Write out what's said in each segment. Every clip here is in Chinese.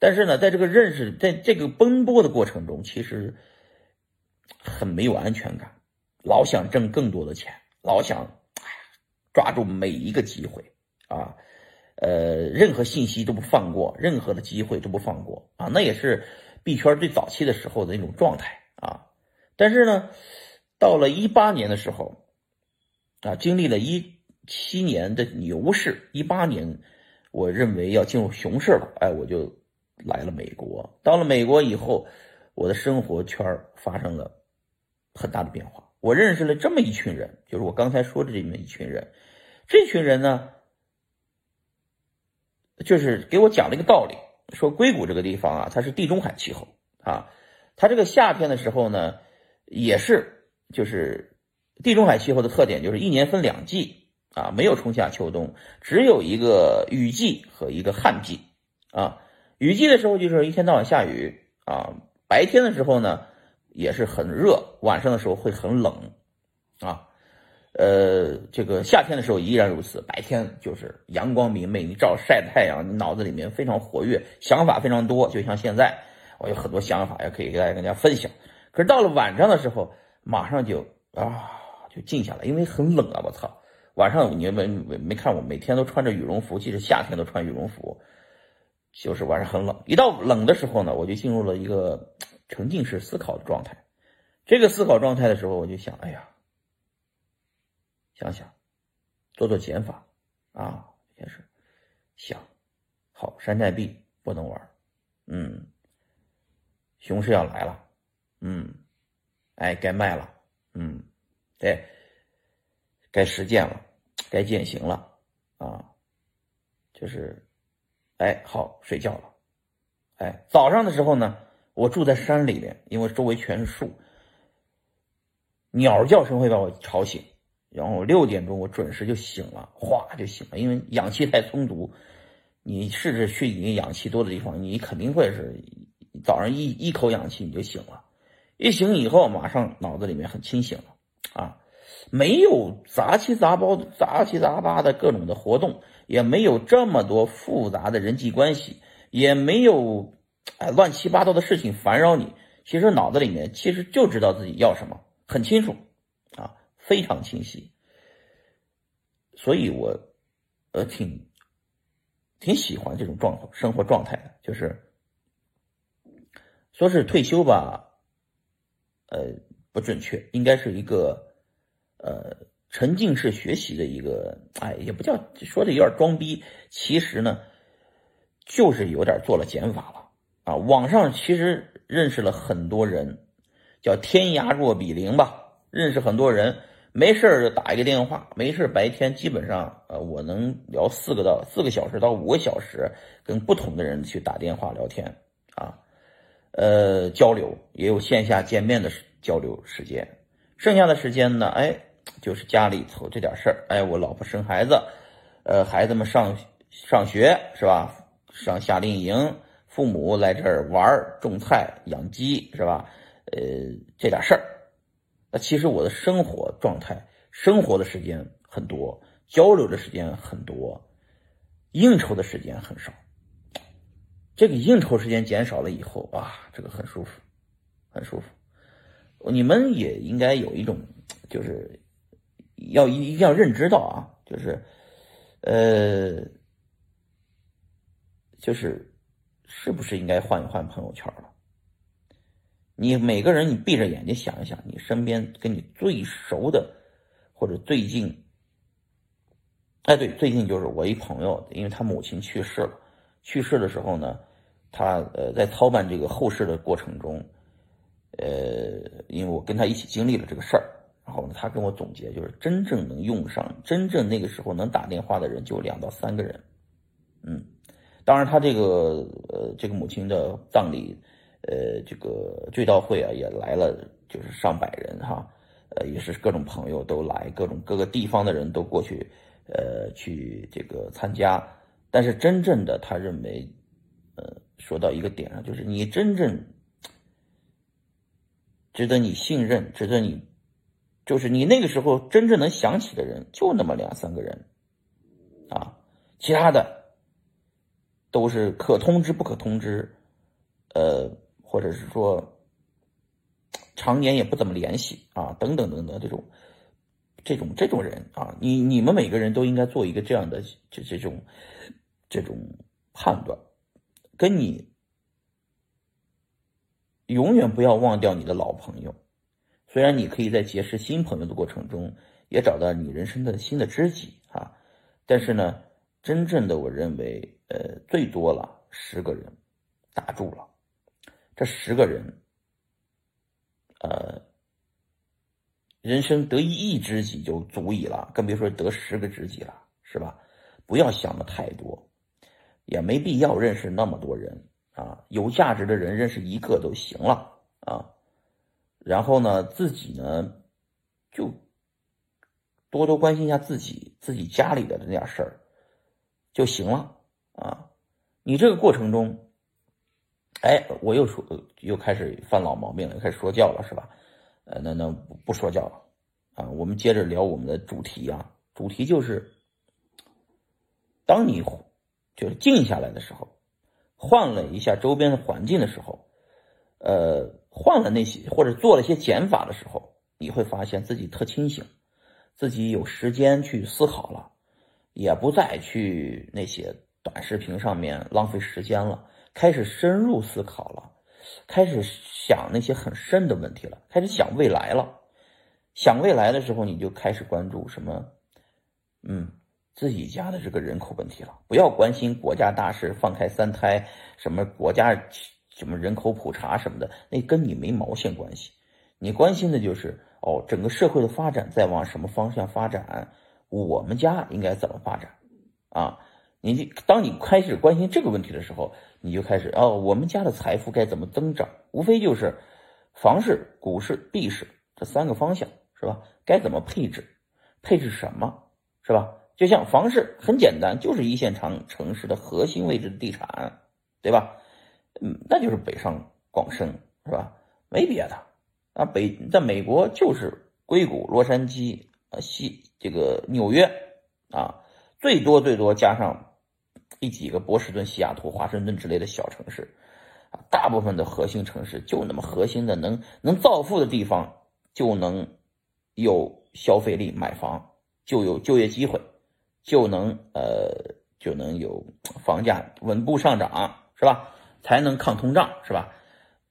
但是呢，在这个认识，在这个奔波的过程中，其实很没有安全感，老想挣更多的钱，老想抓住每一个机会啊，呃，任何信息都不放过，任何的机会都不放过啊，那也是币圈最早期的时候的那种状态啊。但是呢，到了一八年的时候，啊，经历了一七年的牛市，一八年，我认为要进入熊市了，哎，我就。来了美国，到了美国以后，我的生活圈发生了很大的变化。我认识了这么一群人，就是我刚才说的这么一群人。这群人呢，就是给我讲了一个道理，说硅谷这个地方啊，它是地中海气候啊，它这个夏天的时候呢，也是就是地中海气候的特点，就是一年分两季啊，没有春夏秋冬，只有一个雨季和一个旱季啊。雨季的时候就是一天到晚下雨啊，白天的时候呢也是很热，晚上的时候会很冷啊。呃，这个夏天的时候依然如此，白天就是阳光明媚，你照晒太阳，你脑子里面非常活跃，想法非常多。就像现在，我有很多想法也可以跟大家跟大家分享。可是到了晚上的时候，马上就啊就静下来，因为很冷啊！我操，晚上你们没没看我每天都穿着羽绒服，即使夏天都穿羽绒服。就是晚上很冷，一到冷的时候呢，我就进入了一个沉浸式思考的状态。这个思考状态的时候，我就想，哎呀，想想，做做减法啊，也是想，好，山寨币不能玩，嗯，熊市要来了，嗯，哎，该卖了，嗯，对，该实践了，该践行了，啊，就是。哎，好，睡觉了。哎，早上的时候呢，我住在山里面，因为周围全是树，鸟叫声会把我吵醒。然后六点钟我准时就醒了，哗就醒了，因为氧气太充足。你试着去一个氧气多的地方，你肯定会是早上一一口氧气你就醒了。一醒以后，马上脑子里面很清醒了啊，没有杂七杂八、杂七杂八的各种的活动。也没有这么多复杂的人际关系，也没有哎乱七八糟的事情烦扰你。其实脑子里面其实就知道自己要什么，很清楚啊，非常清晰。所以我呃挺挺喜欢这种状生活状态的，就是说是退休吧，呃不准确，应该是一个呃。沉浸式学习的一个，哎，也不叫说的有点装逼，其实呢，就是有点做了减法了啊。网上其实认识了很多人，叫天涯若比邻吧。认识很多人，没事就打一个电话，没事白天基本上，呃，我能聊四个到四个小时到五个小时，跟不同的人去打电话聊天啊，呃，交流也有线下见面的交流时间，剩下的时间呢，哎。就是家里头这点事儿，哎，我老婆生孩子，呃，孩子们上上学是吧？上夏令营，父母来这儿玩、种菜、养鸡是吧？呃，这点事儿，那其实我的生活状态、生活的时间很多，交流的时间很多，应酬的时间很少。这个应酬时间减少了以后啊，这个很舒服，很舒服。你们也应该有一种就是。要一一定要认知到啊，就是，呃，就是是不是应该换一换朋友圈了？你每个人，你闭着眼睛想一想，你身边跟你最熟的，或者最近，哎，对，最近就是我一朋友，因为他母亲去世了，去世的时候呢，他呃在操办这个后事的过程中，呃，因为我跟他一起经历了这个事儿。然后呢，他跟我总结，就是真正能用上、真正那个时候能打电话的人就两到三个人。嗯，当然，他这个呃，这个母亲的葬礼，呃，这个追悼会啊，也来了，就是上百人哈，呃，也是各种朋友都来，各种各个地方的人都过去，呃，去这个参加。但是真正的，他认为，呃，说到一个点上，就是你真正值得你信任、值得你。就是你那个时候真正能想起的人，就那么两三个人，啊，其他的都是可通知不可通知，呃，或者是说常年也不怎么联系啊，等等等等这种这种这种人啊，你你们每个人都应该做一个这样的这这种这种判断，跟你永远不要忘掉你的老朋友，虽然你可以在结识新朋友的过程中也找到你人生的新的知己啊，但是呢，真正的我认为。呃，最多了十个人，打住了。这十个人，呃，人生得一亿知己就足以了，更别说得十个知己了，是吧？不要想的太多，也没必要认识那么多人啊。有价值的人认识一个都行了啊。然后呢，自己呢，就多多关心一下自己自己家里的那点事儿就行了。啊，你这个过程中，哎，我又说又开始犯老毛病了，开始说教了，是吧？呃，那那不说教了啊，我们接着聊我们的主题啊，主题就是，当你就是静下来的时候，换了一下周边的环境的时候，呃，换了那些或者做了些减法的时候，你会发现自己特清醒，自己有时间去思考了，也不再去那些。短视频上面浪费时间了，开始深入思考了，开始想那些很深的问题了，开始想未来了。想未来的时候，你就开始关注什么？嗯，自己家的这个人口问题了。不要关心国家大事，放开三胎，什么国家什么人口普查什么的，那跟你没毛线关系。你关心的就是哦，整个社会的发展在往什么方向发展？我们家应该怎么发展？啊？你当你开始关心这个问题的时候，你就开始哦，我们家的财富该怎么增长？无非就是房市、股市、币市这三个方向，是吧？该怎么配置？配置什么？是吧？就像房市很简单，就是一线城城市的核心位置的地产，对吧？嗯，那就是北上广深，是吧？没别的啊。北在美国就是硅谷、洛杉矶啊、西这个纽约啊，最多最多加上。一几个波士顿、西雅图、华盛顿之类的小城市，啊，大部分的核心城市就那么核心的能能造富的地方，就能有消费力买房，就有就业机会，就能呃就能有房价稳步上涨，是吧？才能抗通胀，是吧？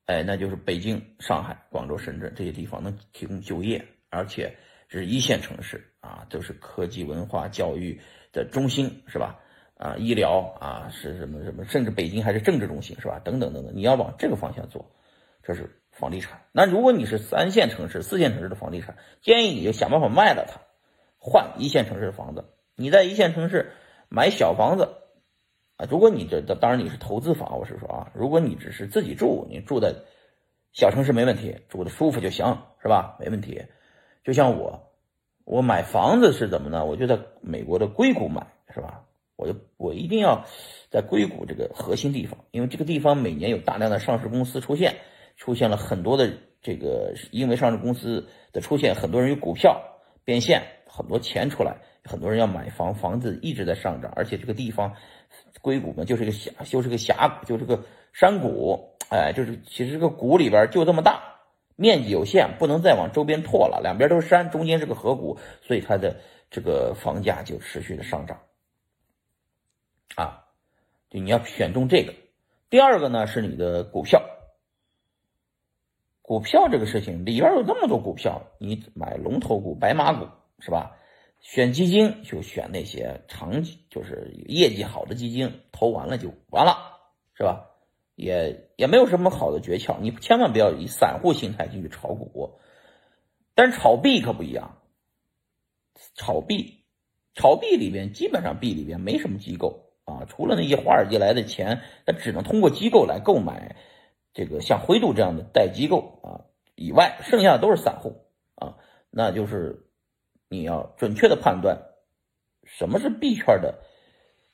哎，那就是北京、上海、广州、深圳这些地方能提供就业，而且是一线城市啊，都是科技、文化、教育的中心，是吧？啊，医疗啊，是什么什么，甚至北京还是政治中心，是吧？等等等等，你要往这个方向做，这是房地产。那如果你是三线城市、四线城市的房地产，建议你就想办法卖了它，换一线城市的房子。你在一线城市买小房子啊，如果你这当然你是投资房，我是说啊，如果你只是自己住，你住在小城市没问题，住的舒服就行，是吧？没问题。就像我，我买房子是怎么呢？我就在美国的硅谷买，是吧？我就我一定要在硅谷这个核心地方，因为这个地方每年有大量的上市公司出现，出现了很多的这个，因为上市公司的出现，很多人有股票变现，很多钱出来，很多人要买房，房子一直在上涨，而且这个地方硅谷嘛，就是个峡，就是个峡谷，就是个山谷，哎，就是其实这个谷里边就这么大，面积有限，不能再往周边拓了，两边都是山，中间是个河谷，所以它的这个房价就持续的上涨。啊，就你要选中这个。第二个呢是你的股票，股票这个事情里边有那么多股票，你买龙头股、白马股是吧？选基金就选那些长期就是业绩好的基金，投完了就完了，是吧？也也没有什么好的诀窍，你千万不要以散户心态进去炒股。但是炒币可不一样，炒币，炒币里边基本上币里边没什么机构。啊，除了那些华尔街来的钱，他只能通过机构来购买，这个像灰度这样的代机构啊以外，剩下的都是散户啊。那就是你要准确的判断什么是币圈的，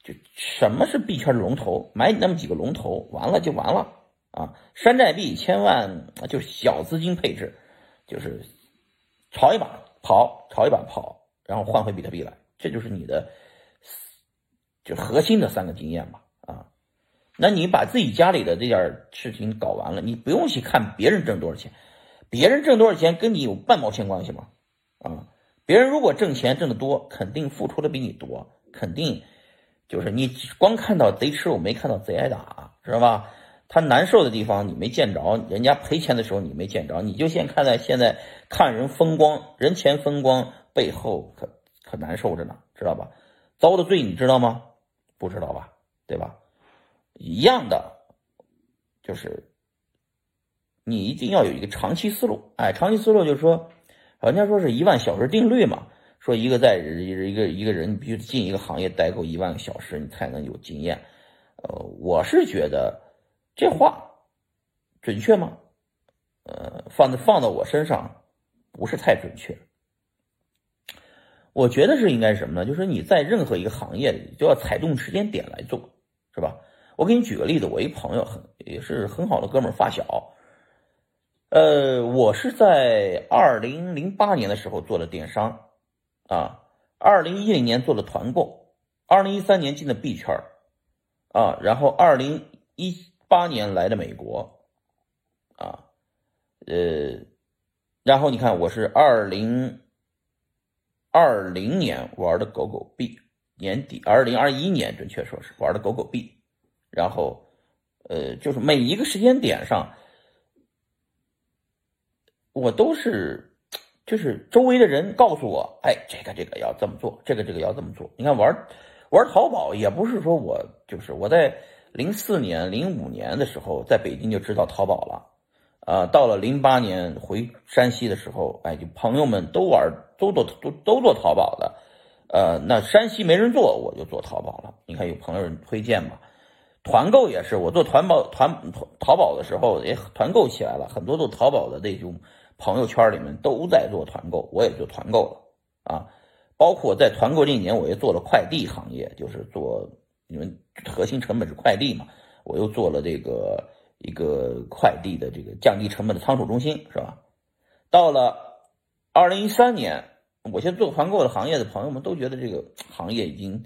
就什么是币圈的龙头，买你那么几个龙头，完了就完了啊。山寨币千万就小资金配置，就是炒一把跑，炒一把跑，然后换回比特币来，这就是你的。就核心的三个经验吧，啊，那你把自己家里的这点事情搞完了，你不用去看别人挣多少钱，别人挣多少钱跟你有半毛钱关系吗？啊，别人如果挣钱挣得多，肯定付出的比你多，肯定就是你光看到贼吃肉，没看到贼挨打，知道吧？他难受的地方你没见着，人家赔钱的时候你没见着，你就先看在现在看人风光，人前风光，背后可可难受着呢，知道吧？遭的罪你知道吗？不知道吧？对吧？一样的，就是你一定要有一个长期思路。哎，长期思路就是说，人家说是一万小时定律嘛，说一个在一个一个人必须进一个行业待够一万个小时，你才能有经验。呃，我是觉得这话准确吗？呃，放在放到我身上不是太准确。我觉得是应该什么呢？就是你在任何一个行业里，就要踩中时间点来做，是吧？我给你举个例子，我一朋友很也是很好的哥们儿发小，呃，我是在二零零八年的时候做的电商，啊，二零一零年做的团购，二零一三年进的币圈啊，然后二零一八年来的美国，啊，呃，然后你看我是二零二零年玩的狗狗币，年底二零二一年准确说是玩的狗狗币。然后，呃，就是每一个时间点上，我都是，就是周围的人告诉我，哎，这个这个要这么做，这个这个要这么做。你看玩玩淘宝，也不是说我就是我在零四年、零五年的时候在北京就知道淘宝了，啊，到了零八年回山西的时候，哎，就朋友们都玩，都做都都做淘宝的，呃，那山西没人做，我就做淘宝了。你看有朋友推荐嘛？团购也是，我做团宝团淘宝的时候也团购起来了，很多做淘宝的那种朋友圈里面都在做团购，我也做团购了啊。包括在团购这一年，我也做了快递行业，就是做你们核心成本是快递嘛，我又做了这个一个快递的这个降低成本的仓储中心，是吧？到了二零一三年，我现在做团购的行业的朋友们都觉得这个行业已经。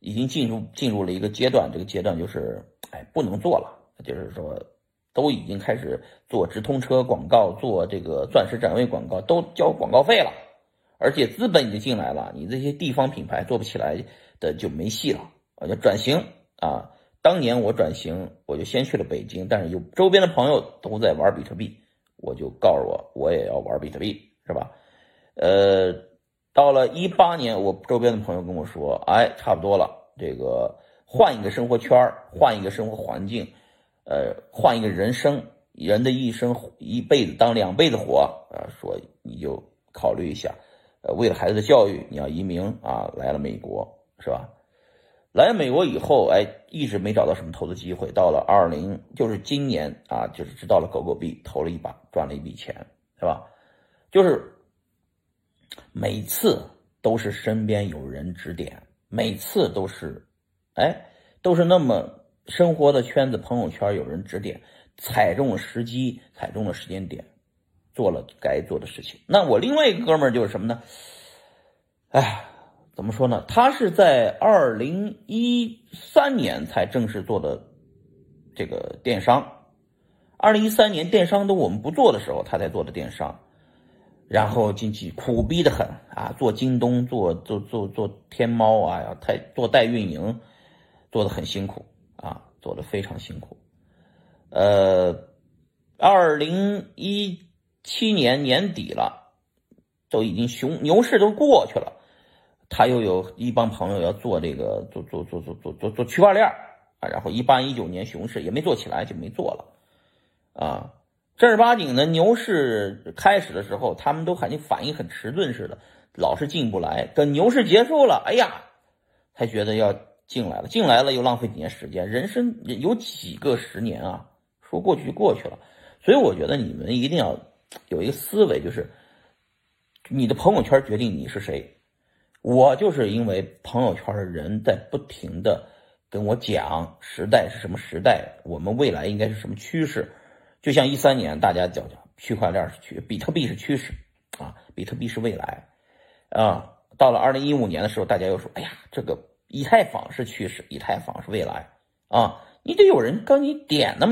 已经进入进入了一个阶段，这个阶段就是，哎，不能做了，就是说，都已经开始做直通车广告，做这个钻石展位广告，都交广告费了，而且资本已经进来了，你这些地方品牌做不起来的就没戏了，我就转型啊。当年我转型，我就先去了北京，但是有周边的朋友都在玩比特币，我就告诉我，我也要玩比特币，是吧？呃。到了一八年，我周边的朋友跟我说：“哎，差不多了，这个换一个生活圈换一个生活环境，呃，换一个人生，人的一生一辈子当两辈子活啊，说你就考虑一下，呃，为了孩子的教育，你要移民啊，来了美国是吧？来美国以后，哎，一直没找到什么投资机会。到了二零，就是今年啊，就是知道了狗狗币，投了一把，赚了一笔钱，是吧？就是。”每次都是身边有人指点，每次都是，哎，都是那么生活的圈子、朋友圈有人指点，踩中了时机，踩中了时间点，做了该做的事情。那我另外一个哥们儿就是什么呢？哎，怎么说呢？他是在二零一三年才正式做的这个电商，二零一三年电商都我们不做的时候，他才做的电商。然后进去苦逼的很啊，做京东，做做做做天猫啊，要太做代运营，做的很辛苦啊，做的非常辛苦。呃，二零一七年年底了，都已经熊牛市都过去了，他又有一帮朋友要做这个做做做做做做做区块链啊，然后一八一九年熊市也没做起来，就没做了啊。正儿八经的牛市开始的时候，他们都感觉反应很迟钝似的，老是进不来。等牛市结束了，哎呀，才觉得要进来了，进来了又浪费几年时间。人生有几个十年啊？说过去就过去了。所以我觉得你们一定要有一个思维，就是你的朋友圈决定你是谁。我就是因为朋友圈的人在不停的跟我讲时代是什么时代，我们未来应该是什么趋势。就像一三年，大家讲讲区块链是趋，比特币是趋势，啊，比特币是未来，啊，到了二零一五年的时候，大家又说，哎呀，这个以太坊是趋势，以太坊是未来，啊，你得有人跟你点那么。